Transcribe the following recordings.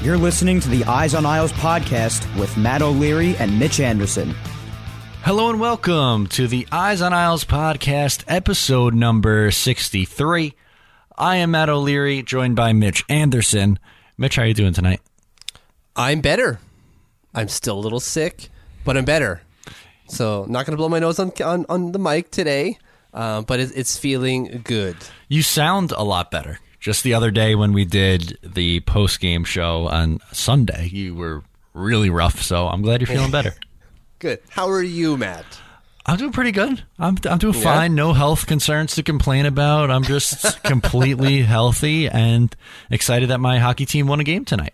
You're listening to the Eyes on Isles podcast with Matt O'Leary and Mitch Anderson. Hello and welcome to the Eyes on Isles podcast, episode number 63. I am Matt O'Leary, joined by Mitch Anderson. Mitch, how are you doing tonight? I'm better. I'm still a little sick, but I'm better. So, not going to blow my nose on, on, on the mic today, uh, but it, it's feeling good. You sound a lot better. Just the other day when we did the post game show on Sunday, you were really rough. So I'm glad you're feeling better. Good. How are you, Matt? I'm doing pretty good. I'm I'm doing fine. No health concerns to complain about. I'm just completely healthy and excited that my hockey team won a game tonight.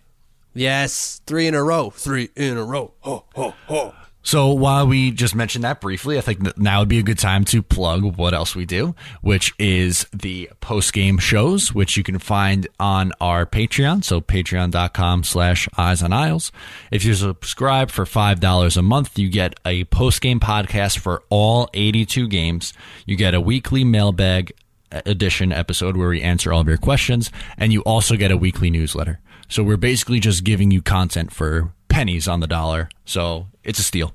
Yes, three in a row. Three in a row. Ho, ho, ho. So while we just mentioned that briefly, I think now would be a good time to plug what else we do, which is the post game shows, which you can find on our Patreon. So patreon.com slash eyes on isles. If you subscribe for $5 a month, you get a post game podcast for all 82 games. You get a weekly mailbag edition episode where we answer all of your questions, and you also get a weekly newsletter. So we're basically just giving you content for pennies on the dollar. So it's a steal.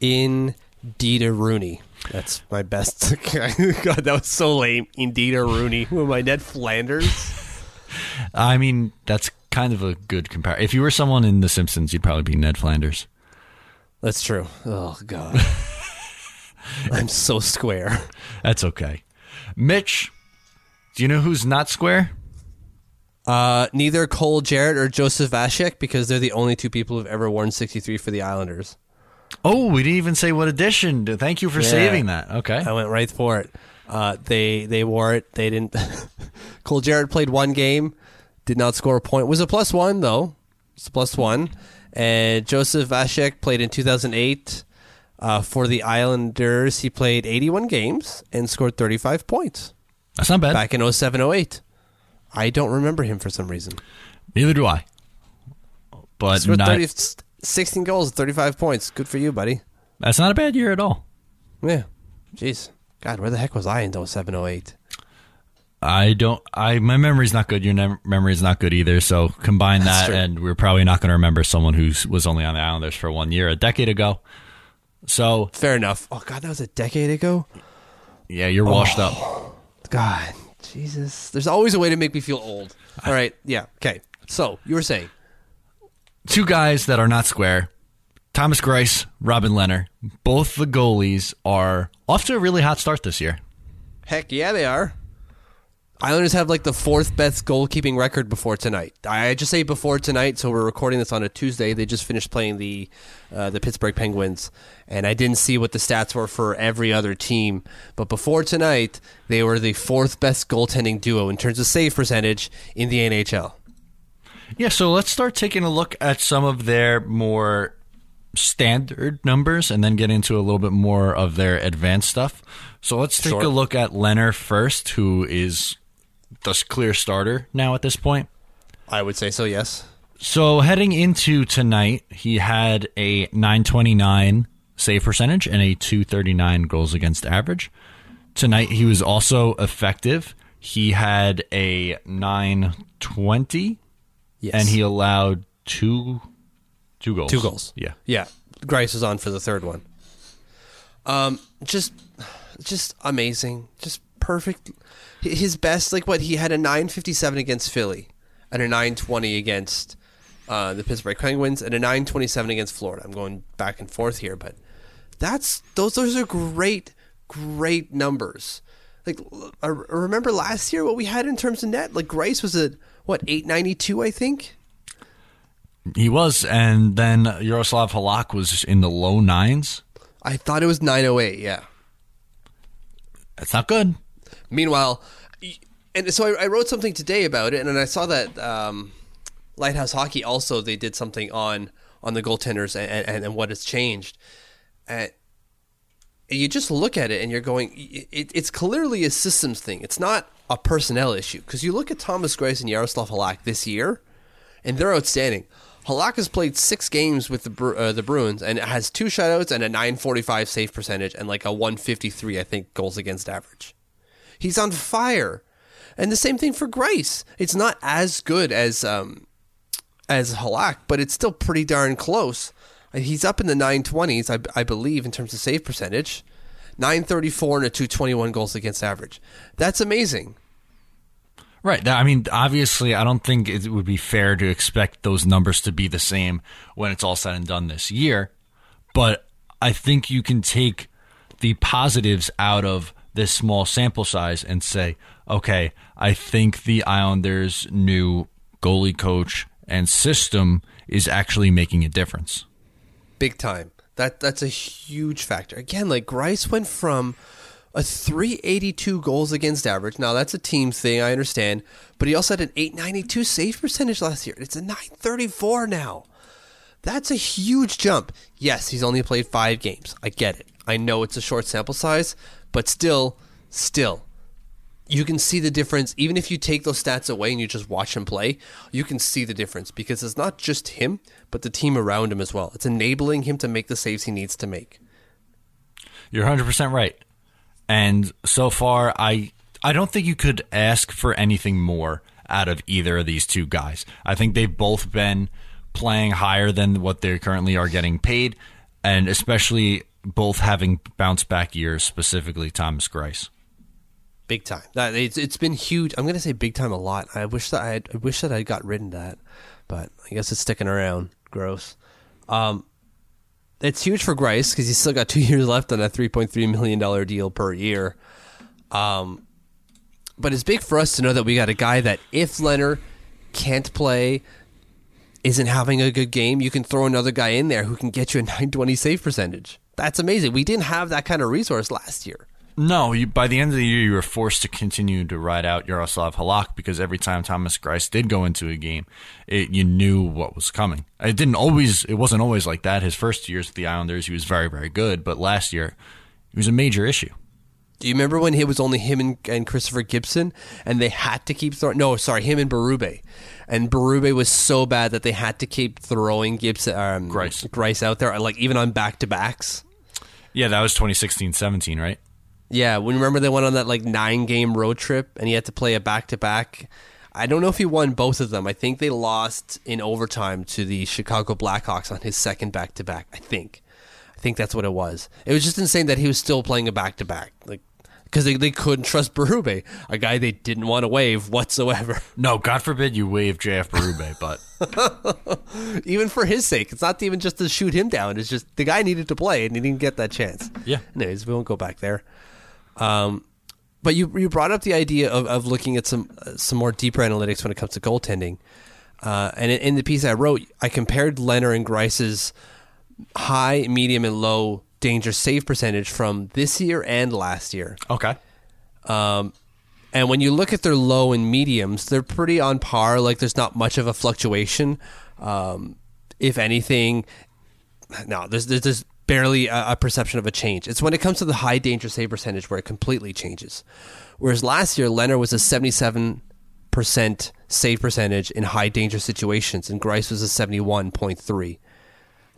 Indeed, a Rooney. That's my best. God, that was so lame. Indeed, a Rooney. Who am I? Ned Flanders. I mean, that's kind of a good comparison. If you were someone in The Simpsons, you'd probably be Ned Flanders. That's true. Oh God, I'm so square. That's okay. Mitch, do you know who's not square? Uh, neither Cole Jarrett or Joseph Vasek because they're the only two people who've ever worn 63 for the Islanders. Oh, we didn't even say what edition. Thank you for Yeah. saving that. Okay. I went right for it. Uh, they they wore it. They didn't. Cole Jarrett played one game, did not score a point. Was a plus one though. It's a plus one. And Joseph Vasek played in 2008 uh, for the Islanders. He played 81 games and scored 35 points That's not bad. back in 07 08. I don't remember him for some reason. Neither do I. But Scored not, 30, 16 goals, 35 points. Good for you, buddy. that's not a bad year at all. Yeah. Jeez. God, where the heck was I in 07 08? I don't. I my memory's not good. Your nem- memory's not good either. So combine That's that, true. and we're probably not going to remember someone who was only on the Islanders for one year, a decade ago. So Fair enough. Oh, God, that was a decade ago? yeah, you're washed oh, up. God, Jesus. There's always a way to make me feel old. All right. Yeah. Okay. So, you were saying. Two guys that are not square. Thomas Greiss, Robin Lehner. Both the goalies are off to a really hot start this year. Heck yeah, they are. Islanders have like the fourth best goalkeeping record before tonight. I just say before tonight, so we're recording this on a Tuesday. They just finished playing the uh, the Pittsburgh Penguins, and I didn't see what the stats were for every other team. But before tonight, they were the fourth best goaltending duo in terms of save percentage in the NHL. Yeah, so let's start taking a look at some of their more standard numbers and then get into a little bit more of their advanced stuff. So let's take Sure. a look at Lehner first, who is the clear starter now at this point. I would say so. Yes. So heading into tonight, he had a 929 save percentage and a 239 goals against average. Tonight he was also effective. He had a 920 Yes. and he allowed two two goals. Two goals. Yeah. Yeah. Greiss is on for the third one. Um, just, just amazing. Just perfect. His best, like what he had a 957 against Philly, and a 920 against uh, the Pittsburgh Penguins, and a 927 against Florida. I'm going back and forth here, but that's those. Those are great, great numbers. Like I remember last year what we had in terms of net. Like Greiss was at what 892, I think. He was and then Yaroslav Halak was in the low 9s. I thought it was 908. Yeah. That's not good. Meanwhile, and so I, I wrote something today about it, and I saw that um, Lighthouse Hockey also they did something on on the goaltenders and, and, and what has changed. And you just look at it and you're going, it, it's clearly a systems thing. It's not a personnel issue because you look at Thomas Greiss and Yaroslav Halak this year, and they're outstanding. Halak has played six games with the uh, the Bruins and has two shutouts and a 945 save percentage and like a 153 I think goals against average. He's on fire. And the same thing for Greiss. It's not as good as um, as Halak, but it's still pretty darn close. Uh, He's up in the 920s, I, I believe, in terms of save percentage. 934 and a 221 goals against average. That's amazing. Right. I mean, obviously, I don't think it would be fair to expect those numbers to be the same when it's all said and done this year. But I think you can take the positives out of this small sample size and say, okay, I think the Islanders' new goalie coach and system is actually making a difference. Big time. That that's a huge factor. Again, like Greiss went from a 382 goals against average. Now that's a team thing, I understand, but he also had an 892 save percentage last year. It's a 934 now. That's a huge jump. Yes, he's only played 5 games. I get it. I know it's a short sample size, but still still you can see the difference even if you take those stats away and you just watch him play you can see the difference because it's not just him but the team around him as well it's enabling him to make the saves he needs to make You're 100% right. And so far, I I don't think you could ask for anything more out of either of these two guys. I think they've both been playing higher than what they currently are getting paid, and especially both having bounce back years, specifically Thomas Greiss. big time it's, it's been huge i'm to say big time a lot i wish that i had, i wish that i got rid of that but i guess it's sticking around gross um it's huge for Greiss because he's still got two years left on that $3.3 million deal per year. Um, but it's big for us to know that we got a guy that if Lehner can't play, isn't having a good game, you can throw another guy in there who can get you a 920 save percentage. That's amazing. We didn't have that kind of resource last year. No, you, by the end of the year, you were forced to continue to ride out Yaroslav Halak because every time Thomas Greiss did go into a game, it, you knew what was coming. It didn't always. It wasn't always like that. His first years with the Islanders, he was very, very good, but last year, it was a major issue. Do you remember when it was only him and, and Christopher Gibson, and they had to keep throwing? No, sorry, him and Berube, and Berube was so bad that they had to keep throwing Gibson, um, Greiss. Greiss out there, like even on back to backs. Yeah, that was 2016-17, right? Yeah, when remember they went on that like nine game road trip, and he had to play a back to back. I don't know if he won both of them. I think they lost in overtime to the Chicago Blackhawks on his second back to back. I think. I think that's what it was. It was just insane that he was still playing a back to back, like because they, they couldn't trust Berube, a guy they didn't want to waive whatsoever. No, God forbid you waive JF Berube, but even for his sake, it's not even just to shoot him down. It's just the guy needed to play and he didn't get that chance. Yeah. Anyways, we won't go back there. Um, but you you brought up the idea of, of looking at some uh, some more deeper analytics when it comes to goaltending. Uh, and in, in the piece I wrote, I compared Lehner and Greiss's high, medium, and low danger save percentage from this year and last year. okay. Um, and when you look at their low and mediums, they're pretty on par. Like there's not much of a fluctuation. Um, if anything, no, there's there's, there's barely a, a perception of a change. It's when it comes to the high danger save percentage where it completely changes. Whereas last year, Lehner was a 77% save percentage in high danger situations, and Greiss was a 71.3.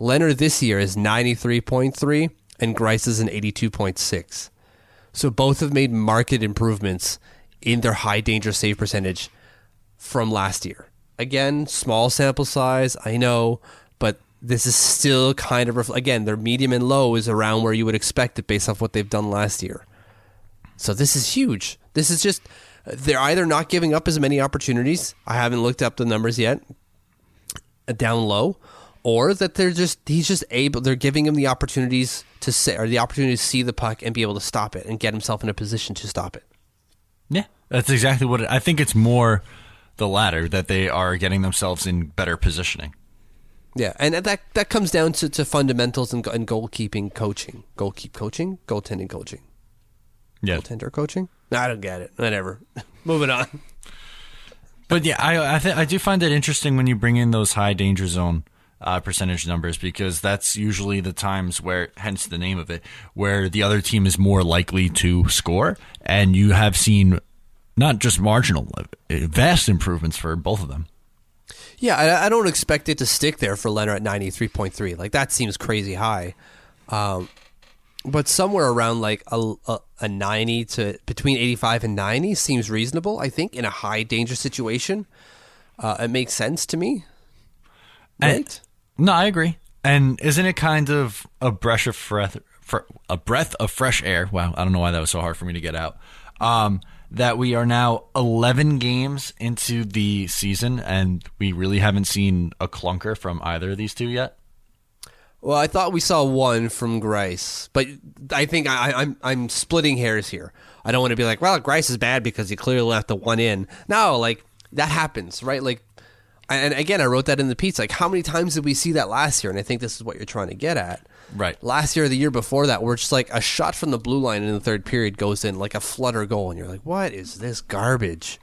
Lehner this year is 93.3, and Greiss is an 82.6. So both have made market improvements in their high danger save percentage from last year. Again, small sample size, I know, but this is still kind of ref- again their medium and low is around where you would expect it based off what they've done last year. So this is huge. This is just they're either not giving up as many opportunities. I haven't looked up the numbers yet. Down low, or that they're just he's just able. They're giving him the opportunities to say or the opportunity to see the puck and be able to stop it and get himself in a position to stop it. Yeah, that's exactly what it, I think. It's more the latter that they are getting themselves in better positioning. Yeah, and that that comes down to, to fundamentals and, and goalkeeping coaching, goalkeep coaching, goaltending coaching, Yeah, goaltender coaching. I don't get it. Whatever. Moving on. But yeah, I I, th- I do find it interesting when you bring in those high danger zone uh, percentage numbers because that's usually the times where, hence the name of it, where the other team is more likely to score, and you have seen not just marginal, uh, vast improvements for both of them. Yeah, I, I don't expect it to stick there for Lehner at ninety three point three. Like that seems crazy high. Um, but somewhere around like a, a, a ninety to between eighty five and ninety seems reasonable. I think in a high danger situation, uh, it makes sense to me. And- Right? No, I agree. And isn't it kind of a breath of breath, a breath of fresh air? Wow, I don't know why that was so hard for me to get out. Um, that we are now 11 games into the season, and we really haven't seen a clunker from either of these two yet. Well, I thought we saw one from Greiss, but I think I, I'm I'm splitting hairs here. I don't want to be like, well, Greiss is bad because he clearly left the one in. No, like that happens, right? Like, and again, I wrote that in the piece. Like, how many times did we see that last year? And I think this is what you're trying to get at. Right. Last year or the year before that, where just like a shot from the blue line in the third period goes in like a flutter goal, and you're like, what is this garbage?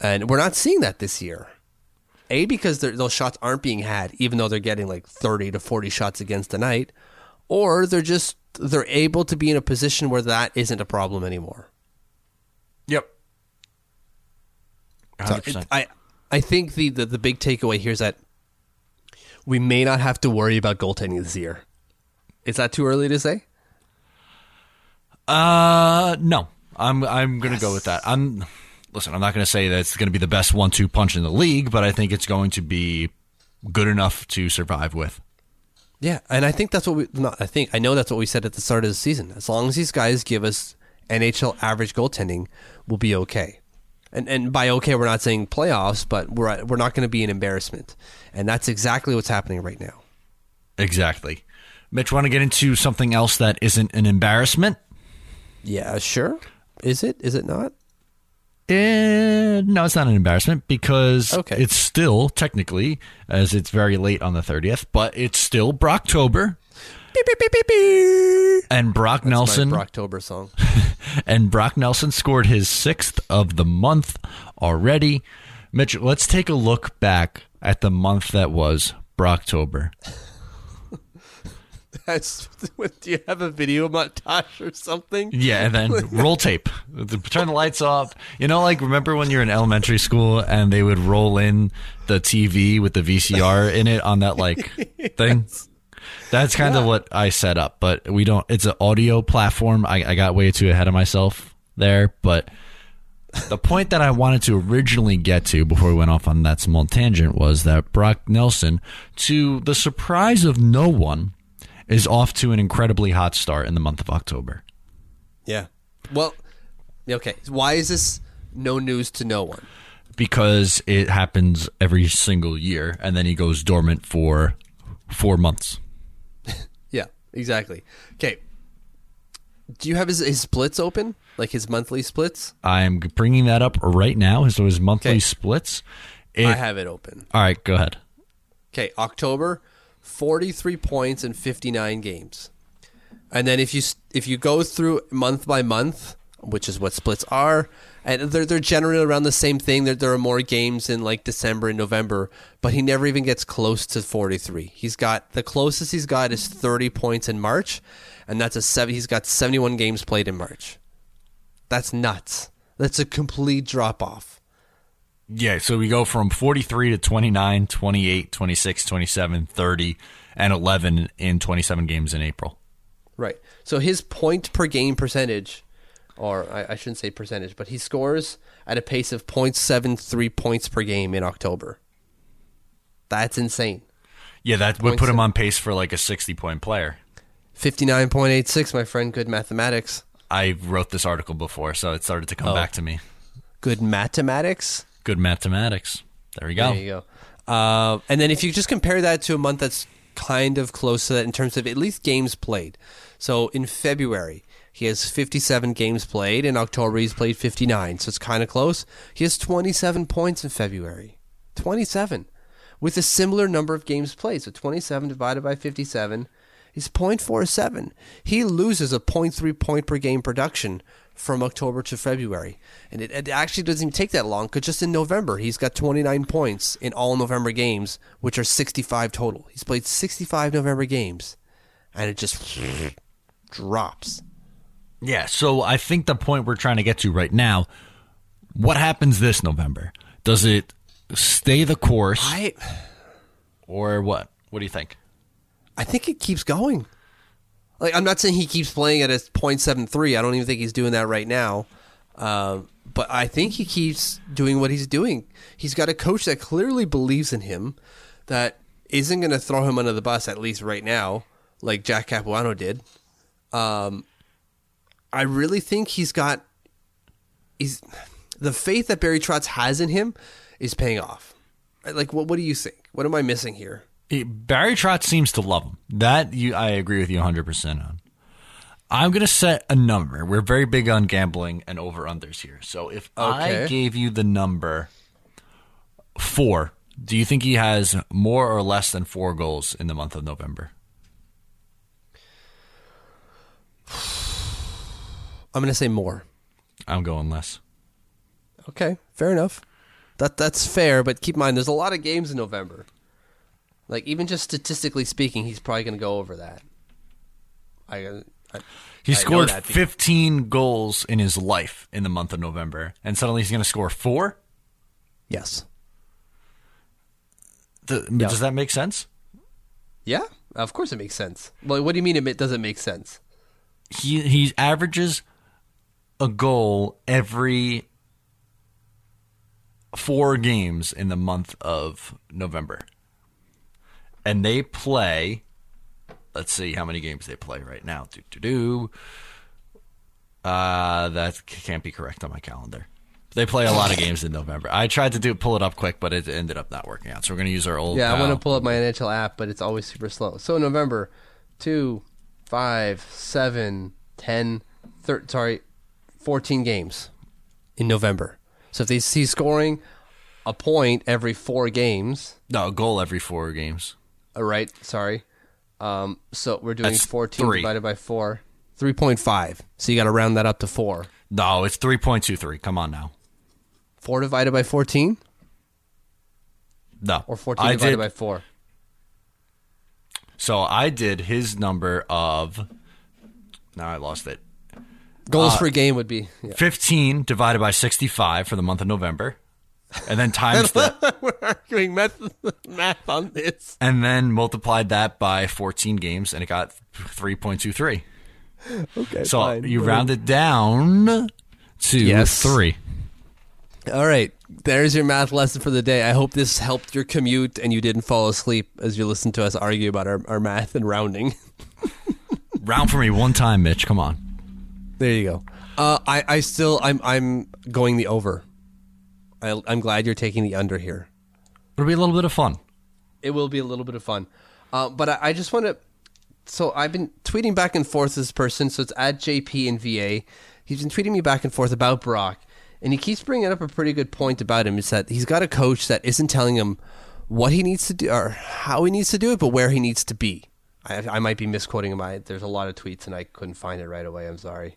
And we're not seeing that this year. A because those shots aren't being had, even though they're getting like thirty to forty shots against a night, or they're just they're able to be in a position where that isn't a problem anymore. Yep. 100%. it- I I think the, the the big takeaway here is that we may not have to worry about goaltending this year. Is that too early to say? Uh, no. I'm I'm gonna go with that. I'm listen. I'm not gonna say that it's gonna be the best one-two punch in the league, but I think it's going to be good enough to survive with. Yeah, and I think that's what we. Not, I think I know that's what we said at the start of the season. As long as these guys give us NHL average goaltending, we'll be okay. And and by okay, we're not saying playoffs, but we're we're not going to be an embarrassment, and that's exactly what's happening right now. Exactly. Mitch, want to get into something else that isn't an embarrassment? Yeah, sure. Is it? Is it not? Eh, no, it's not an embarrassment because Okay. it's still technically, as it's very late on the 30th, but it's still Brocktober. And Brock Nelson My Brocktober song. and Brock Nelson scored his sixth of the month already. Mitch, let's take a look back at the month that was Brocktober. That's, do you have a video montage or something? Yeah, and then roll tape. Turn the lights off. You know, like remember when you're in elementary school and they would roll in the TV with the VCR in it on that like thing? That's kind of what I set up, but we don't. It's an audio platform. I, I got way too ahead of myself there, but the point that I wanted to originally get to before we went off on that small tangent was that Brock Nelson, to the surprise of no one, is off to an incredibly hot start in the month of October. Yeah. Well, okay. Why is this no news to no one? because it happens every single year and then he goes dormant for four months. Exactly. Okay. Do you have his, his splits open? Like his monthly splits? I'm bringing that up right now. So his monthly splits. It, I have it open. all right, go ahead. Okay, October, 43 points in 59 games. And then if you if you go through month by month, which is what splits are, and they're they're generally around the same thing. There there are more games in like December and November, but he never even gets close to 43. He's got the closest he's got is 30 points in March, and that's a seven. He's got 71 games played in March. That's nuts. That's a complete drop off. Yeah, so we go from 43 to 29, 28, 26, 27, 30, and 11 in 27 games in April. Right. So his point per game percentage, or I, I shouldn't say percentage, but he scores at a pace of 0.73 points per game in October. That's insane. Yeah, that would put him on pace for like a 60 point player. 59.86, my friend. Good mathematics. I wrote this article before, so it started to come Oh. back to me. Good mathematics. Good mathematics. There we go. There you go. Uh, and then if you just compare that to a month that's kind of close to that in terms of at least games played. So in February, he has 57 games played. In October, he's played 59. So it's kind of close. He has 27 points in February. 27. With a similar number of games played. So 27 divided by 57 is 0.47. He loses a 0.3 point per game production from October to February. And it, it actually doesn't even take that long because just in November, he's got 29 points in all November games, which are 65 total. He's played 65 November games, and it just drops. Yeah, so I think the point we're trying to get to right now, what happens this November? Does it stay the course I, or what? What do you think? I think it keeps going. Like I'm not saying he keeps playing at a .73. I don't even think he's doing that right now. Um, but I think he keeps doing what he's doing. He's got a coach that clearly believes in him, that isn't going to throw him under the bus at least right now, like Jack Capuano did. Um, I really think he's got he's the faith that Barry Trotz has in him is paying off. Like, what what do you think? What am I missing here? Eh, Barry Trotz seems to love him. That you, I agree with you 100% on. I'm going to set a number. We're very big on gambling and over unders here. So if I Okay. gave you the number four, do you think he has more or less than four goals in the month of November? I'm going to say more. I'm going less. Okay, fair enough. That that's fair, but keep in mind there's a lot of games in November. Like even just statistically speaking, he's probably going to go over that. I, I He I scored that be- 15 goals in his life in the month of November, and suddenly he's going to score four? yes, Th- Does that make sense? yeah, of course it makes sense. Well, what do you mean it doesn't make sense? he he averages a goal every four games in the month of November. And they play let's see how many games they play right now. Do do do. Uh that can't be correct on my calendar. They play a lot of games in November. I tried to do pull it up quick, but it ended up not working out. So we're gonna use our old. Yeah, I want to pull up my NHL app, but it's always super slow. So November, two, five, seven, ten, thir- sorry, fourteen games in November. So if they see scoring a point every four games, no a goal every four games. All right, sorry. Um, so we're doing That's 14 three. divided by 4. 3.5. So you got to round that up to 4. No, it's three point two three. Come on now. 4 divided by 14 No, or 14 I divided did, by 4? So I did his number of. Now I lost it. Goals uh, per game would be yeah. 15 divided by 65 for the month of November. And then times that. We're arguing math, math on this. And then multiplied that by 14 games, and it got 3.23. Okay. So fine. you round it down to Yes. three. All right. There's your math lesson for the day. I hope this helped your commute and you didn't fall asleep as you listened to us argue about our, our math and rounding. Round for me one time, Mitch. Come on. There you go. Uh, I, I still I'm I'm going the over. I, I'm glad you're taking the under here. It'll be a little bit of fun. It will be a little bit of fun. Uh, but I, I just want to. So I've been tweeting back and forth this person. So it's at JP and VA. He's been tweeting me back and forth about Brock, and he keeps bringing up a pretty good point about him. Is that he's got a coach that isn't telling him what he needs to do or how he needs to do it, but where he needs to be. I, I might be misquoting him. I, there's a lot of tweets, and I couldn't find it right away. I'm sorry.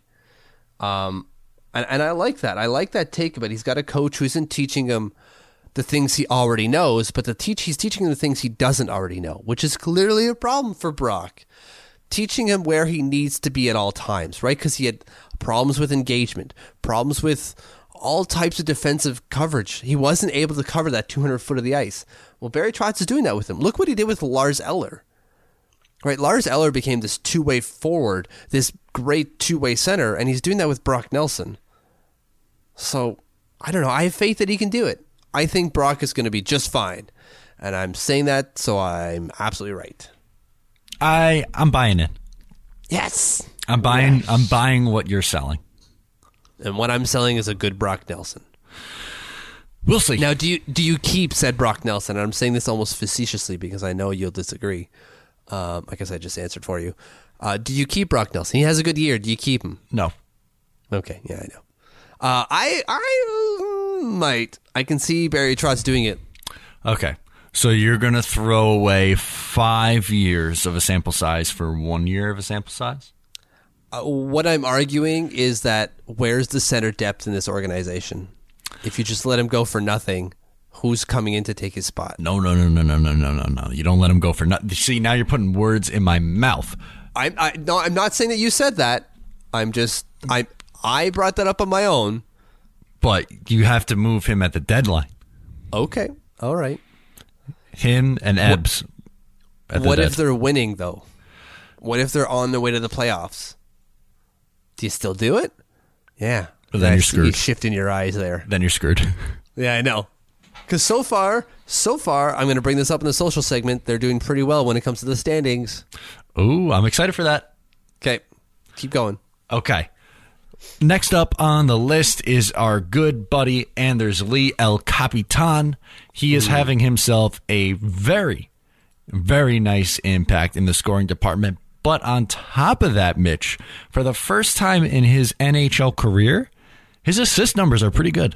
Um, and, and I like that. I like that take. But he's got a coach who isn't teaching him the things he already knows, but the teach he's teaching him the things he doesn't already know, which is clearly a problem for Brock. teaching him where he needs to be at all times, right? Because he had problems with engagement, problems with all types of defensive coverage. He wasn't able to cover that 200 foot of the ice. Well, Barry Trotz is doing that with him. Look what he did with Lars Eller. Right, Lars Eller became this two-way forward, this great two-way center, and he's doing that with Brock Nelson. So, I don't know. I have faith that he can do it. I think Brock is going to be just fine. And I'm saying that, so I'm absolutely right. I I'm buying it. Yes. I'm buying I'm buying what you're selling. And what I'm selling is a good Brock Nelson. We'll see. Now, do you do you keep said Brock Nelson? And I'm saying this almost facetiously because I know you'll disagree. Um, I guess I just answered for you. Uh, do you keep Brock Nelson? He has a good year. Do you keep him? no. Okay, yeah, I know. Uh, I I uh, might. I can see Barry Trotz doing it. Okay. So you're going to throw away 5 years of a sample size for 1 year of a sample size? Uh, what I'm arguing is that where's the center depth in this organization? If you just let him go for nothing, who's coming in to take his spot? No, no, no, no, no, no, no, no, no. You don't let him go for nothing. See, now you're putting words in my mouth. I'm I, no, I'm not saying that you said that. I'm just I I brought that up on my own. But you have to move him at the deadline. Okay, all right. Him and Ebbs. at the What if they're winning though? What if they're on their way to the playoffs? Do you still do it? Yeah. But then I you're see you screwed. shifting your eyes there. then you're screwed. Yeah, I know. Because so far, so far, I'm going to bring this up in the social segment. They're doing pretty well when it comes to the standings. Ooh, I'm excited for that. Okay, keep going. Okay. Next up on the list is our good buddy Anders Lee El Capitan. He is mm. having himself a very, very nice impact in the scoring department. But on top of that, Mitch, for the first time in his NHL career, his assist numbers are pretty good.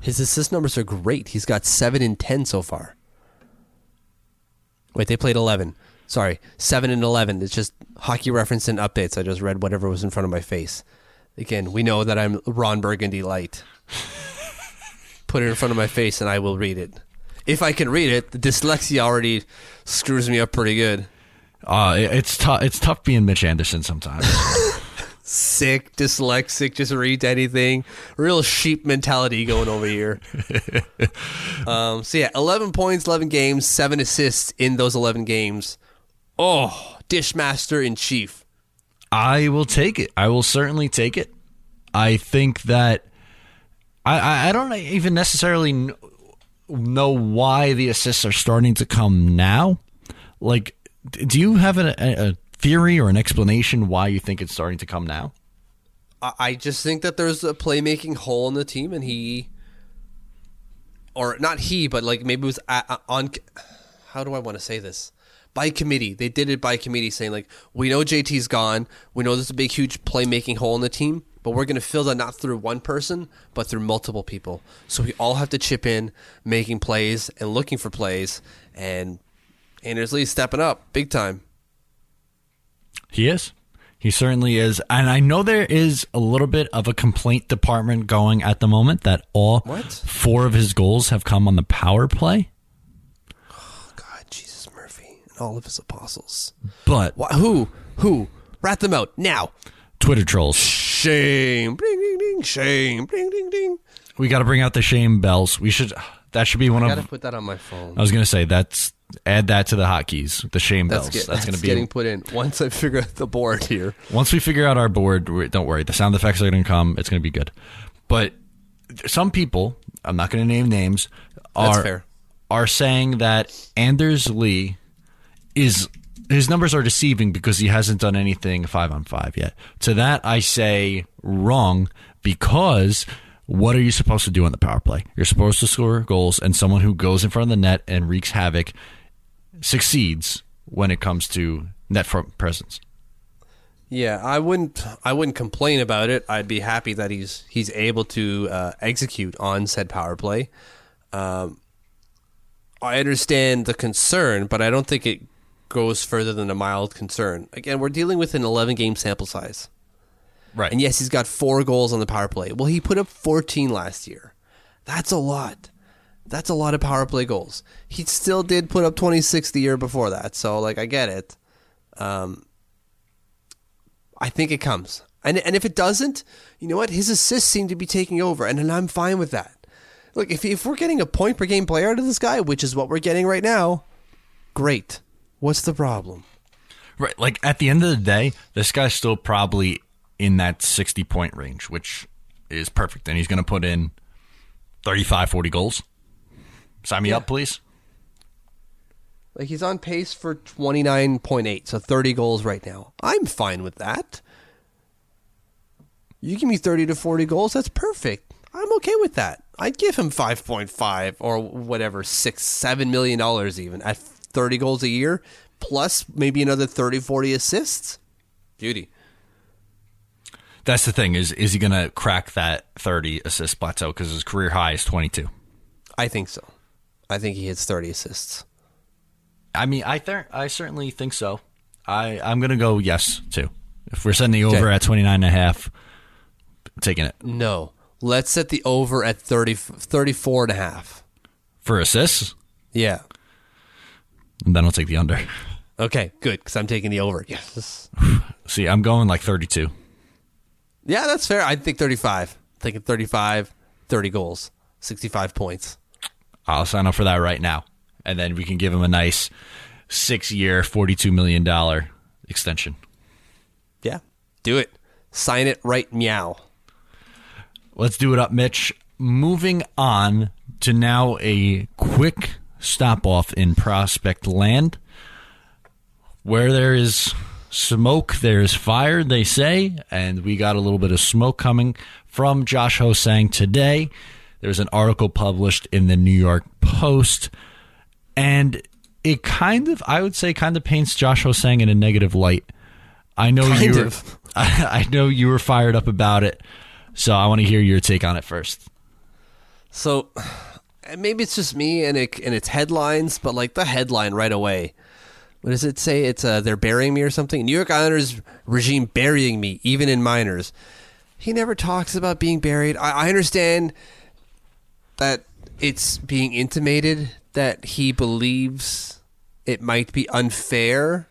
His assist numbers are great. He's got seven and ten so far. Wait, they played eleven. Sorry, seven and eleven. It's just hockey reference and updates. I just read whatever was in front of my face. Again, we know that I'm Ron Burgundy light. Put it in front of my face and I will read it. If I can read it, the dyslexia already screws me up pretty good. Uh, it's tough. It's tough being Mitch Anderson sometimes. Sick, dyslexic, just read anything. Real sheep mentality going over here. um, so yeah, eleven points, eleven games, seven assists in those eleven games. Oh, dishmaster in chief. I will take it. I will certainly take it. I think that I, I, don't even necessarily know why the assists are starting to come now. Like, do you have a, a, theory or an explanation why you think it's starting to come now? I, just think that there's a playmaking hole in the team, and he, or not he, but like maybe it was on. How do I want to say this? By committee, they did it by committee, saying like, we know JT's gone, we know there's a big, huge playmaking hole in the team, but we're going to fill that not through one person, but through multiple people. So we all have to chip in, making plays and looking for plays, and Anders Lee stepping up big time. He is. He certainly is. And I know there is a little bit of a complaint department going at the moment that all What? four of his goals have come on the power play. God, Jesus Murphy and all of his apostles. But Why, who? Who? Rat them out now. Twitter trolls. Shame. Ding, ding, ding. Shame. Ding, ding, ding. We got to bring out the shame bells. We should. That should be one I of. gotta put that on my phone. I was gonna say that's add that to the hotkeys. The shame That's, bells. get, that's, that's, gonna be getting put in once I figure out the board here. once we figure out our board. Don't worry, the sound effects are gonna come. It's gonna be good. But some people, I'm not gonna name names, are are saying that Anders Lee is his numbers are deceiving because he hasn't done anything five on five yet. To that I say wrong because what are you supposed to do on the power play? You're supposed to score goals and someone who goes in front of the net and wreaks havoc succeeds when it comes to net front presence. Yeah, I wouldn't. I wouldn't complain about it. I'd be happy that he's he's able to uh, execute on said power play. Um, I understand the concern, but I don't think it goes further than a mild concern. Again, we're dealing with an 11 game sample size. Right. And yes, he's got four goals on the power play. Well, he put up 14 last year. That's a lot. That's a lot of power play goals. He still did put up 26 the year before that. So, like, I get it. Um, I think it comes. And and if it doesn't, you know what? His assists seem to be taking over, and, and I'm fine with that. Look, if if we're getting a point per game player out of this guy, which is what we're getting right now, great. What's the problem? Right. Like at the end of the day, this guy's still probably in that 60 point range, which is perfect. And he's going to put in 35, 40 goals. Sign me up, please. Like he's on pace for 29.8, so 30 goals right now. I'm fine with that. You give me 30 to 40 goals, that's perfect. I'm okay with that. I'd give him 5.5 or whatever, 6, 7 million dollars even at 30 goals a year plus maybe another 30 40 assists. Beauty. That's the thing is is he going to crack that 30 assist plateau cuz his career high is 22. I think so. I think he hits 30 assists. I mean, I th- I certainly think so. I I'm going to go yes too. If we're setting the over Okay. at 29 and a half, taking it No. Let's set the over at 30 34 and a half. for assists, Yeah. And then I'll take the under. Okay, good cuz I'm taking the over. Yes. See, I'm going like 32. Yeah, that's fair. I think 35. I'm Thinking 35, 30 goals, 65 points. I'll sign up for that right now. And then we can give him a nice six year, $42 million extension. Yeah. Do it. Sign it right meow. Let's do it up, Mitch. Moving on to now a quick stop off in Prospect Land. Where there is smoke, there is fire, they say. And we got a little bit of smoke coming from Josh Ho-Sang today. There's an article published in the New York Post. And it kind of, I would say, kind of paints Josh Ho-Sang in a negative light. I know you Kind were, of. I, I know you were fired up about it. So I want to hear your take on it first. So maybe it's just me and it and it's headlines, but like the headline right away. What does it say? It's uh, they're burying me or something. New York Islanders regime burying me, even in minors. He never talks about being buried. I, I understand that it's being intimated that he believes it might be unfair,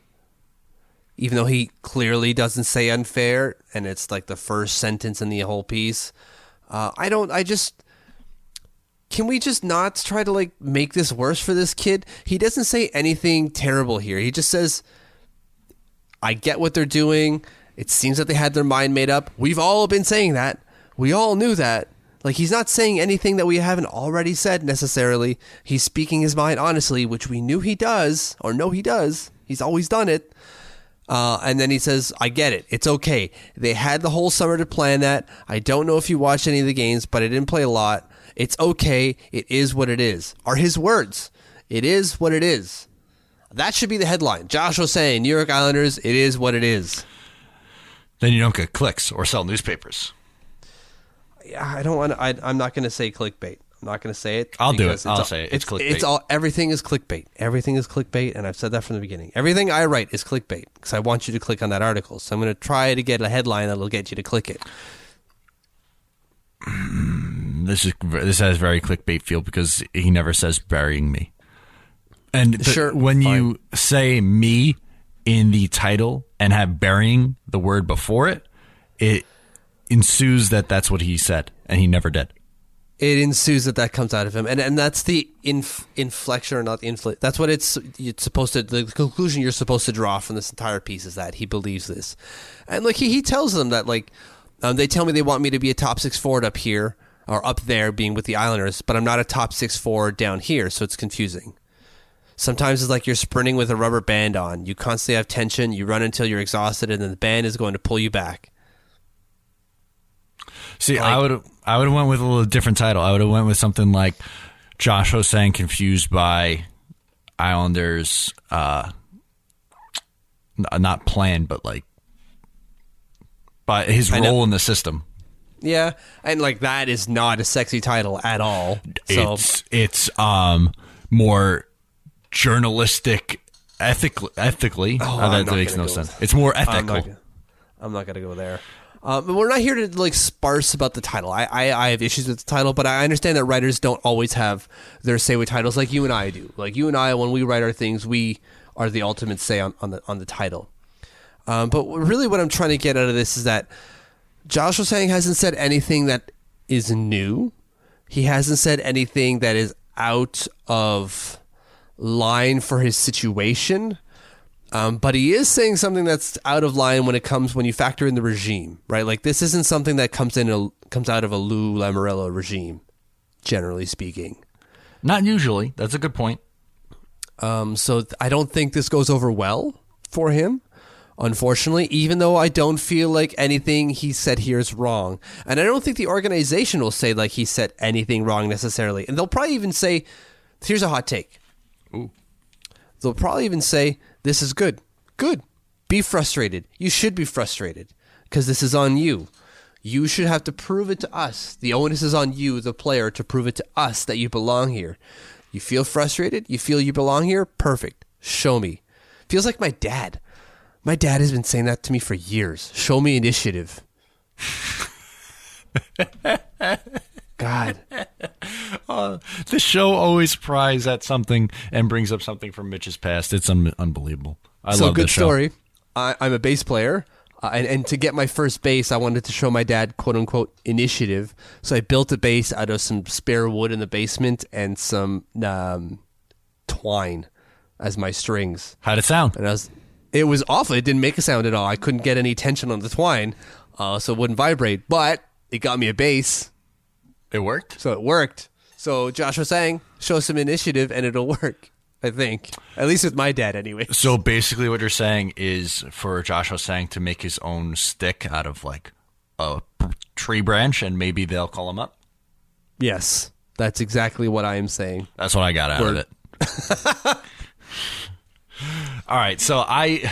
even though he clearly doesn't say unfair, and it's like the first sentence in the whole piece. Uh, I don't. I just can we just not try to like make this worse for this kid? He doesn't say anything terrible here. He just says, I get what they're doing. It seems that they had their mind made up. We've all been saying that. We all knew that. Like he's not saying anything that we haven't already said necessarily. He's speaking his mind honestly, which we knew he does, or know he does. He's always done it. Uh, and then he says, I get it. It's okay. They had the whole summer to plan that. I don't know if you watched any of the games, but I didn't play a lot. It's okay. It is what it is. Are his words. It is what it is. That should be the headline. Josh Ho-Sang, New York Islanders, it is what it is. Then you don't get clicks or sell newspapers. Yeah, I don't want to, I, I'm not going to say clickbait. I'm not going to say it. I'll do it. I'll all- say it. It's clickbait. It's all, everything is clickbait. Everything is clickbait. And I've said that from the beginning. Everything I write is clickbait because I want you to click on that article. So I'm going to try to get a headline that'll get you to click it. This is this has very clickbait feel because he never says burying me. And the- Sure, when you say me in the title and have burying the word before it, it ensues that that's what he said, and he never did. it ensues that that comes out of him, and and that's the inf- inflection or not the infl. That's what it's it's supposed to. The conclusion you're supposed to draw from this entire piece is that he believes this, and like he he tells them that like um, they tell me they want me to be a top six forward up here or up there, being with the Islanders, but I'm not a top six forward down here, so it's confusing. Sometimes it's like you're sprinting with a rubber band on. You constantly have tension. You run until you're exhausted, and then the band is going to pull you back. See, I would I would have went with a little different title. I would have went with something like Josh Ho-Sang confused by Islanders, uh, not plan, but like by his role in the system. Yeah, and like that is not a sexy title at all. So it's it's um more journalistic, ethically. Ethically, Oh, I'm that not makes gonna no go sense. with- It's more I'm ethical. not, gonna- I'm not gonna go there. Uh, but we're not here to like sparse about the title. I, I I have issues with the title, but I understand that writers don't always have their say with titles like you and I do. Like you and I, when we write our things, we are the ultimate say on, on the on the title. Um, but really, what I'm trying to get out of this is that Josh Sang hasn't said anything that is new. He hasn't said anything that is out of line for his situation. Um, but he is saying something that's out of line when it comes when you factor in the regime, right? Like this isn't something that comes in a, comes out of a Lou Lamoriello regime, generally speaking. Not usually. That's a good point. Um, so I don't think this goes over well for him. Unfortunately, even though I don't feel like anything he said here is wrong, and I don't think the organization will say like he said anything wrong necessarily, and they'll probably even say, "Here's a hot take." Ooh. They'll probably even say, "This is good, good. Be frustrated. You should be frustrated because this is on you. You should have to prove it to us. The onus is on you, the player, to prove it to us that you belong here. You feel frustrated? You feel you belong here? Perfect. Show me. Feels like my dad. My dad has been saying that to me for years. Show me initiative. God. The show always pries at something and brings up something from Mitch's past. It's un- unbelievable. I so love good this show. story. I, I'm a bass player, uh, and, and to get my first bass, I wanted to show my dad "quote unquote" initiative. So I built a bass out of some spare wood in the basement and some um, twine as my strings. How'd it sound? And I was, it was awful. It didn't make a sound at all. I couldn't get any tension on the twine, uh, so it wouldn't vibrate. But it got me a bass, It worked. so it worked. So Josh was saying, show some initiative, and it'll work. I think, at least with my dad, anyway. So basically, what you're saying is for Josh Ho-Sang to make his own stick out of like a tree branch, and maybe they'll call him up. Yes, that's exactly what I am saying. That's what I got out Word. of it. All right, so I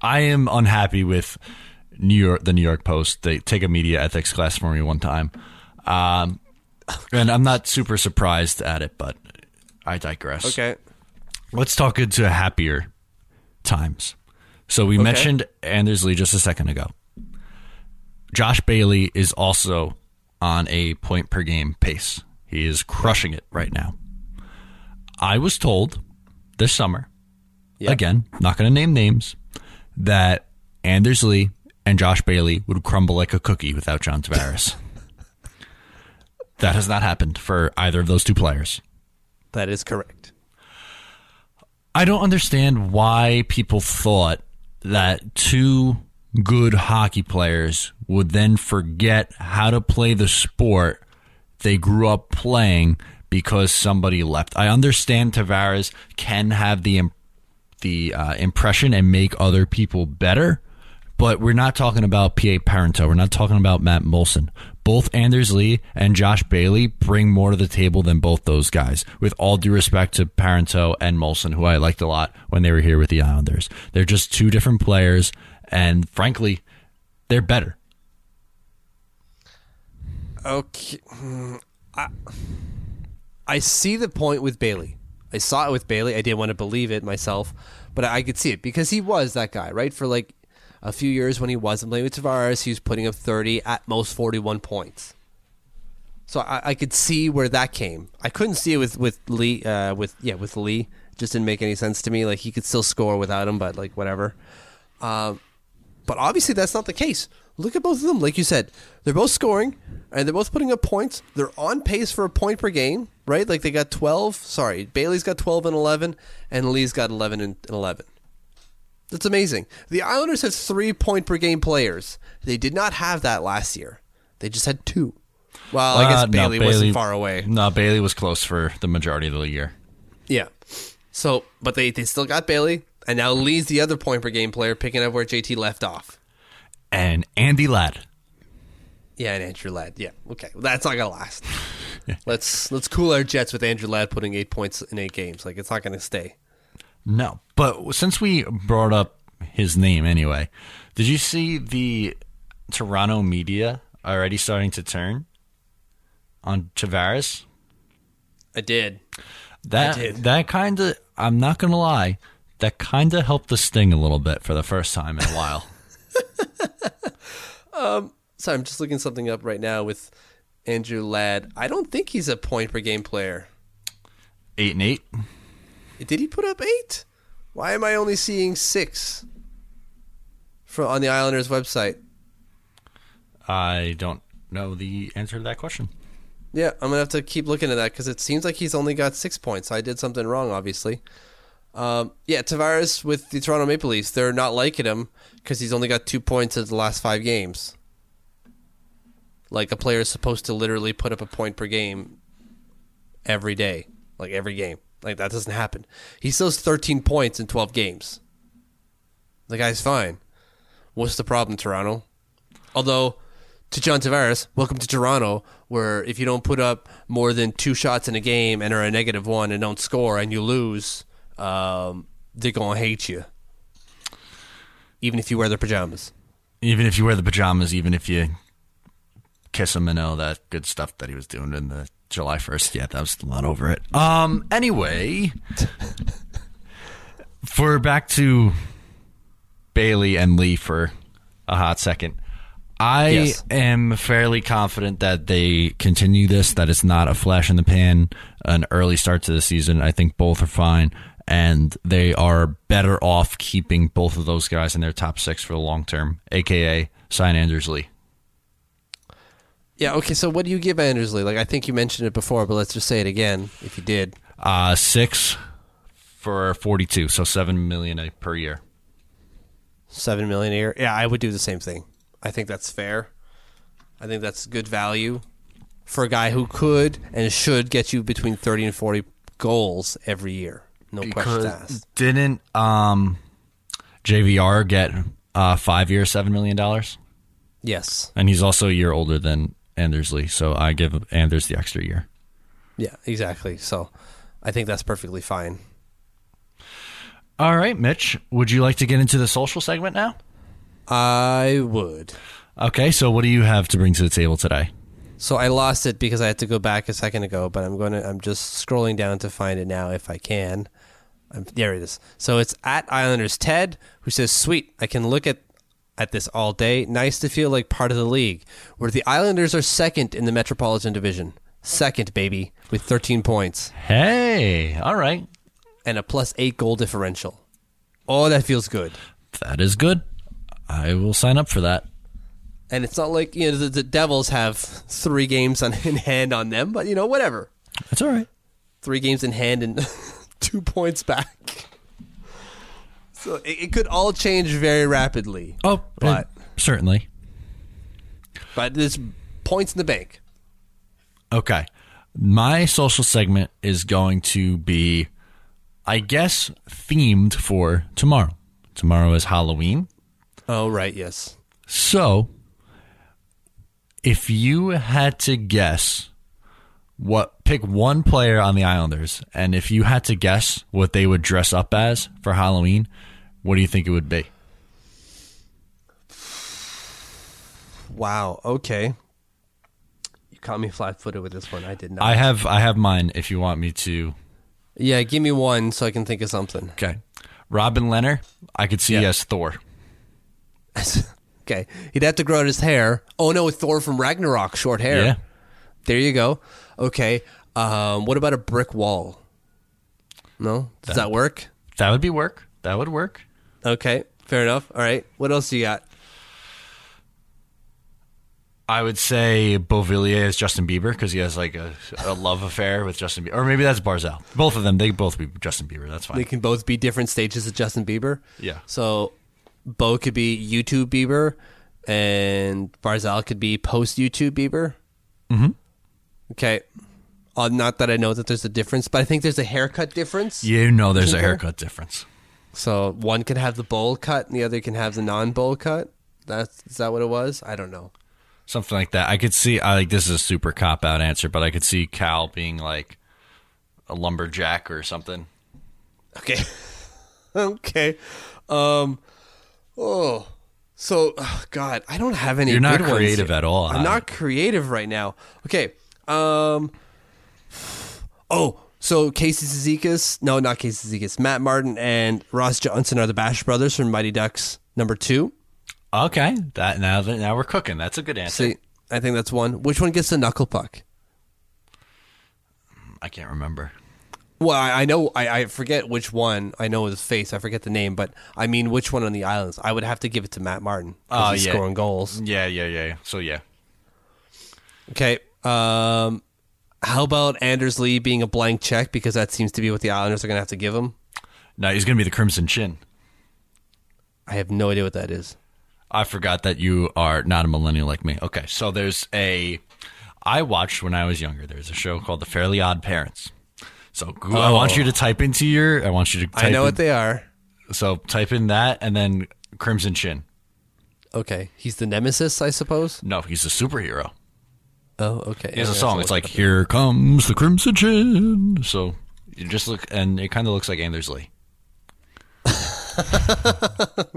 I am unhappy with New York, the New York Post. They take a media ethics class for me one time, um, and I'm not super surprised at it, but I digress. Okay. Let's talk into happier times. So we mentioned Anders Lee just a second ago. Josh Bailey is also on a point per game pace. He is crushing it right now. I was told this summer, again, not going to name names, that Anders Lee and Josh Bailey would crumble like a cookie without John Tavares. that has not happened for either of those two players. That is correct. I don't understand why people thought that two good hockey players would then forget how to play the sport they grew up playing because somebody left. I understand Tavares can have the im- the uh, impression and make other people better, but we're not talking about P.A. Parenteau. We're not talking about Matt Moulson. Both Anders Lee and Josh Bailey bring more to the table than both those guys. With all due respect to Parenteau and Moulson, who I liked a lot when they were here with the Islanders, they're just two different players, and frankly, they're better. Okay. Hmm, I, I see the point with Bailey. I saw it with Bailey. I didn't want to believe it myself, but I, could see it because he was that guy, right? For like a few years when he wasn't playing with Tavares, he was putting up 30, at most 41 points. So I, I could see where that came. I couldn't see it with with Lee. Uh, with yeah, with Lee, it just didn't make any sense to me. Like he could still score without him, but like whatever. Um, but obviously that's not the case. Look at both of them. Like you said, they're both scoring and they're both putting up points. They're on pace for a point per game, right? Like they got 12. Sorry, Bailey's got 12 and 11, and Lee's got 11 and 11. That's amazing. The Islanders have three point per game players. They did not have that last year. They just had two. Well, I guess Uh, no, Bailey, wasn't far away. No, Bailey was close for the majority of the year. Yeah. So, but they, they still got Bailey, and now Lee's the other point per game player, picking up where JT left off. And Andy Ladd. Yeah, and Andrew Ladd. Yeah, okay, well, that's not gonna last. let's let's cool our jets with Andrew Ladd putting eight points in eight games. Like it's not gonna stay. No, but since we brought up his name anyway, did you see the Toronto media already starting to turn on Tavares? I did. That did. that kind of I'm not gonna lie, that kind of helped the sting a little bit for the first time in a while. Um, sorry, I'm just looking something up right now with Andrew Ladd. I don't think he's a point per game player. eight and eight. Did he put up eight? Why am I only seeing six? for on the Islanders website? I don't know the answer to that question. Yeah, I'm gonna have to keep looking at that because it seems like he's only got six points. I did something wrong, obviously. Um, yeah, Tavares with the Toronto Maple Leafs, they're not liking him because he's only got two points in the last five games. Like a player is supposed to literally put up a point per game every day, like every game. Like that doesn't happen. He still has 13 points in 12 games. The guy's fine. What's the problem, Toronto? Although, to John Tavares, welcome to Toronto, where if you don't put up more than two shots in a game and are a negative one and don't score and you lose, um, they're gonna hate you. Even if you wear their pajamas. Even if you wear the pajamas, even if you kiss him and all that good stuff that he was doing in the July 1st. Yeah, that was a lot over it. Um, anyway, for back to Bailey and Lee for a hot second. I Yes. am fairly confident that they continue this, that it's not a flash in the pan, an early start to the season. I think both are fine, and they are better off keeping both of those guys in their top six for the long term, aka sign Anders Lee. Yeah, okay, so what do you give Anders Lee? Like, I think you mentioned it before, but let's just say it again if you did. Uh, six for 42, so seven million a- per year. Seven million a year. Yeah, I would do the same thing. I think that's fair. I think that's good value for a guy who could and should get you between 30 and 40 goals every year. No questions asked. didn't um, JVR get uh, five years, seven million dollars, Yes. and he's also a year older than Anders Lee, so I give Anders the extra year. Yeah, exactly. So I think that's perfectly fine. All right, Mitch, would you like to get into the social segment now? I would. Okay, so what do you have to bring to the table today? So I lost it because I had to go back a second ago, but I'm going to I'm just scrolling down to find it now if I can. There it is. So it's at Islanders Ted who says, "Sweet, I can look at at this all day. Nice to feel like part of the league, where the Islanders are second in the Metropolitan Division. Second, baby, with 13 points Hey, all right, and a plus 8 goal differential. Oh, that feels good. that is good. I will sign up for that. And it's not like, you know, the, the Devils have 3 games on in hand on them, but you know, whatever. That's all right. three games in hand and two points back. So it, it could all change very rapidly. Oh, But- certainly. But there's points in the bank. Okay. My social segment is going to be, I guess, themed for tomorrow. Tomorrow is Halloween. Oh, right, yes. So, if you had to guess what, pick one player on the Islanders, and if you had to guess what they would dress up as for Halloween, what do you think it would be? Wow, okay. You caught me flat footed with this one. I did not. I have, I have mine. If you want me to, yeah, give me one so I can think of something. okay. Robin Lehner, I could see Yeah. as Thor. okay. He'd have to grow out his hair. Oh, no, Thor from Ragnarok, short hair. Yeah. There you go. Okay. Um, what about a brick wall? No? Does that work? That would be work. That would work. Okay, fair enough. All right. What else you got? I would say Beauvillier is Justin Bieber because he has like a, a love affair with Justin Bieber. Or maybe that's Barzal. Both of them, they both be Justin Bieber. That's fine. They can both be different stages of Justin Bieber. Yeah. So Bo could be YouTube Bieber, and Barzal could be post YouTube Bieber. Mm-hmm. Okay. Uh, not that I know that there's a difference, but I think there's a haircut difference. You know there's a haircut difference. So one can have the bowl cut, and the other can have the non-bowl cut. That's is that what it was? I don't know. Something like that. I could see, I like, this is a super cop out answer, but I could see Cal being like a lumberjack or something. Okay. okay. Um. Oh. So, oh, God, I don't have any. You're not creative at all, I'm huh? not creative right now. Okay. Um. Oh, so Casey Cizikas, no, not Casey Cizikas. Matt Martin and Ross Johnston are the Bash brothers from Mighty Ducks number two. Okay. That now that now we're cooking. That's a good answer. See, I think that's one. Which one gets the knuckle puck? I can't remember. Well, I, I know I, I forget which one. I know his face. I forget the name, but I mean which one on the islands. I would have to give it to Matt Martin. Oh, he's yeah. scoring goals. Yeah, yeah, yeah. yeah. So yeah, Okay. Um, how about Anders Lee being a blank check because that seems to be what the Islanders are going to have to give him. no, he's gonna be the Crimson Chin. I have no idea what that is. I forgot that you are not a millennial like me. Okay, so there's a I watched when I was younger. There's a show called The Fairly Odd Parents. So Google, I want you to type into your. I want you to. Type I know in, what they are. So type in that and then Crimson Chin. Okay, he's the nemesis, I suppose. No, he's a superhero. Oh, okay. He has a song. It's like "Here Comes the Crimson Chin." So you just look, and it kind of looks like Anders Lee.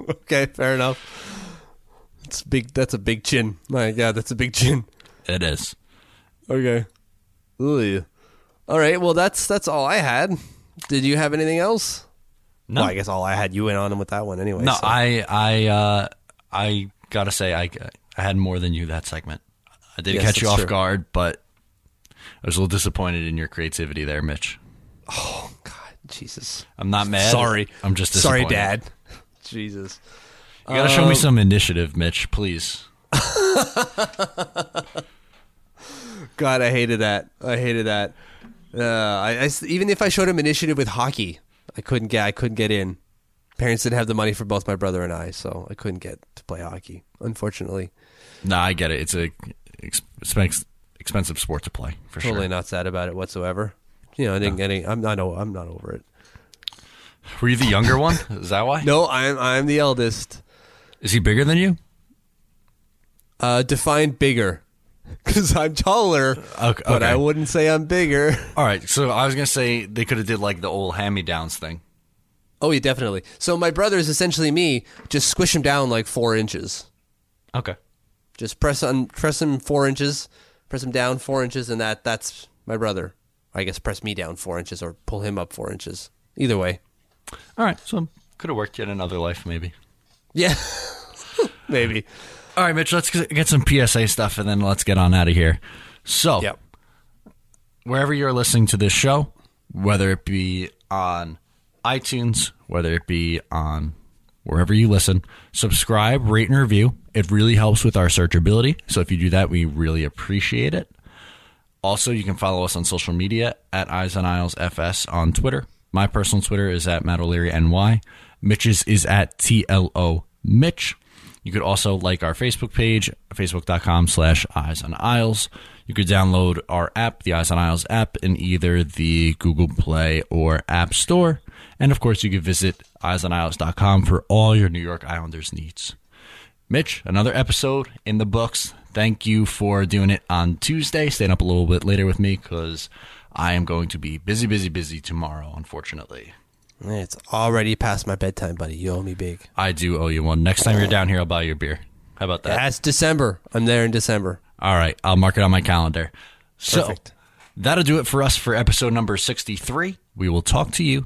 Okay, fair enough. It's big. That's a big chin. My God, that's a big chin. It is. Okay. Ooh. All right. Well, that's that's all I had. Did you have anything else? No, Well, I guess all I had. You went on with that one anyway. no. so. I, I, uh, I gotta say, I, I had more than you that segment. I did Yes, catch you off true. guard, but I was a little disappointed in your creativity there, Mitch. Oh God, Jesus. I'm not mad. Sorry. I'm just disappointed. sorry. Dad. Jesus. You gotta show me some initiative, Mitch, please. God, I hated that. I hated that. Uh, I, I even if I showed him initiative with hockey, I couldn't get. I couldn't get in. Parents didn't have the money for both my brother and I, so I couldn't get to play hockey. Unfortunately, No, I get it. It's a ex- expensive sport to play for totally sure. not sad about it whatsoever. You know, I didn't get any. I'm not. I'm not over it. Were you the younger one? Is that why? No, I'm. I'm the eldest. Is he bigger than you? Uh, define bigger, because I'm taller. Okay, But I wouldn't say I'm bigger. All right. So I was gonna say they could have did like the old hand-me-downs thing. Oh, yeah, definitely. So my brother is essentially me. Just squish him down like four inches. Okay. Just press on, press him four inches, press him down four inches, and that that's my brother. I guess press me down four inches or pull him up four inches. Either way. All right. So could have worked yet another life, maybe. Yeah, maybe. All right, Mitch. Let's get some PSA stuff, and then let's get on out of here. So, Yep. wherever you're listening to this show, whether it be on iTunes, whether it be on wherever you listen, subscribe, rate, and review. It really helps with our searchability. So if you do that, we really appreciate it. Also, you can follow us on social media at Eyes on Isles FS on Twitter. My personal Twitter is at Matt O'Leary NY. Mitch's is at TLO Mitch. You could also like our Facebook page, facebook.com slash Eyes on Isles. You could download our app, the Eyes on Isles app, in either the Google Play or App Store. And of course, you can visit eyesonisles.com for all your New York Islanders needs. Mitch, another episode in the books. Thank you for doing it on Tuesday, staying up a little bit later with me because I am going to be busy, busy, busy tomorrow, unfortunately. It's already past my bedtime, buddy. You owe me big. I do owe you one. Next time you're down here, I'll buy you a beer. How about that? That's December. I'm there in December. All right, I'll mark it on my calendar. So Perfect. that'll do it for us for episode number 63. We will talk to you